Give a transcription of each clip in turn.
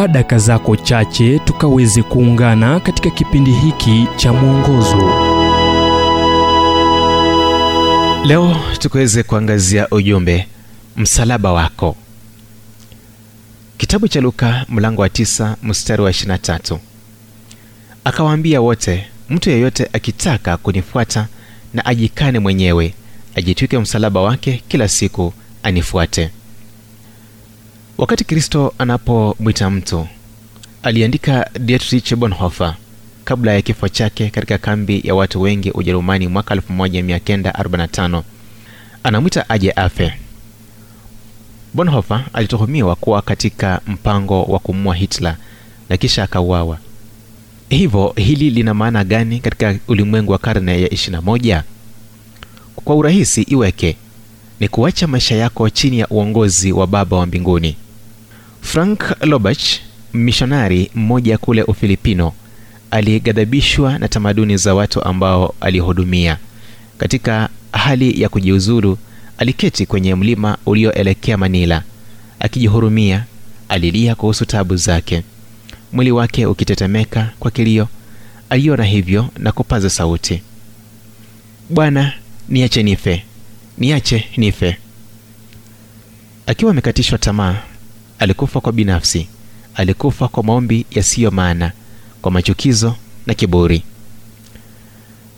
chukua daka zako chache tukaweze kuungana katika kipindi hiki cha mwongozo. Leo tukaweze kuangazia ujumbe msalaba wako. Kitabu cha luka mlango wa tisa mstari wa 23 akawaambia wote mtu yeyote akitaka kunifuata na ajikane mwenyewe ajitwike msalaba wake kila siku anifuate wakati kristo anapomwita mtu aliandika dietrich bonhoeffer kabla ya kifo chake katika kambi ya watu wengi ujerumani mwaka 1945 anamwita aje afe. Bonhoeffer alituhumiwa kuwa katika mpango wa kumua hitler na kisha akauawa. Hivyo hili lina maana gani katika ulimwengu wa karne ya 21 kwa urahisi iweke ni kuacha maisha yako chini ya uongozi wa baba wa mbinguni frank lobach mishonari mmoja kule ufilipino alighadhabishwa na tamaduni za watu ambao alihudumia. Katika hali ya kujiuzulu aliketi kwenye mlima ulioelekea manila. Akijihurumia alilia kuhusu tabu zake. Mwili wake ukitetemeka kwa kilio. Aliona hivyo na kupaza sauti. Bwana niache nife. Niache nife. Akiwa amekatishwa tamaa alikufa kwa binafsi alikufa kwa maombi yasiyo maana kwa machukizo na kiburi.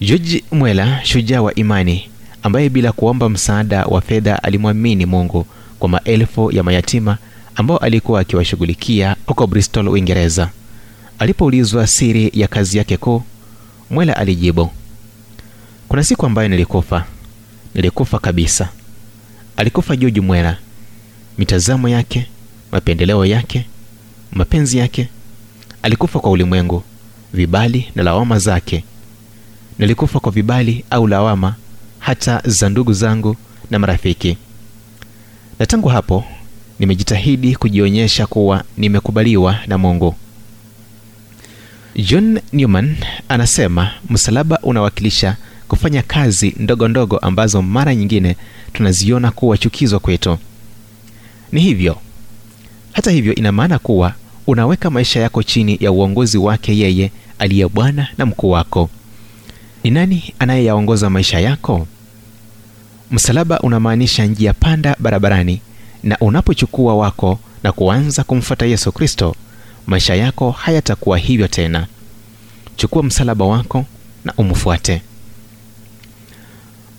George mwela shujaa wa imani ambaye bila kuomba msaada wa fedha alimwamini mungu kwa maelfu ya mayatima ambao alikuwa akiwashughulikia huko bristol uingereza. Alipoulizwa siri ya kazi yake kuu mwela alijibu kuna siku ambayo nilikufa. Nilikufa kabisa. Alikufa george mwela mitazamo yake mapendeleo yake mapenzi yake. Alikufa kwa ulimwengu vibali na lawama zake. Nilikufa kwa vibali au lawama hata za ndugu zangu na marafiki. Na tangu hapo nimejitahidi kujionyesha kuwa nimekubaliwa na mungu. John newman anasema msalaba unawakilisha kufanya kazi ndogo ndogo ambazo mara nyingine tunaziona kuwa chukizo kwetu. Ni hivyo hata hivyo ina maana kuwa unaweka maisha yako chini ya uongozi wake yeye aliye bwana na mkuu wako. Ni nani anayeyaongoza maisha yako? Msalaba unamaanisha njia panda barabarani na unapochukua wako na kuanza kumfuata yesu kristo maisha yako hayatakuwa hivyo tena. Chukua msalaba wako na umfuate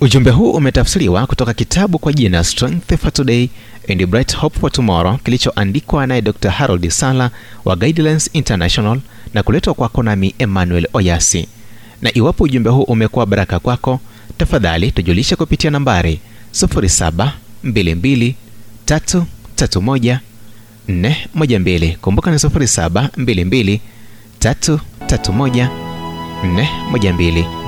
ujumbe huu umetafsiriwa kutoka kitabu kwa jina strength for today and bright hope for tomorrow kilichoandikwa naye dr harold sala wa guidelines international na kuletwa kwako nami emmanuel oyasi. Na iwapo ujumbe huu umekuwa baraka kwako tafadhali tujulishe kupitia nambari 722331412 kumbuka ni 722331412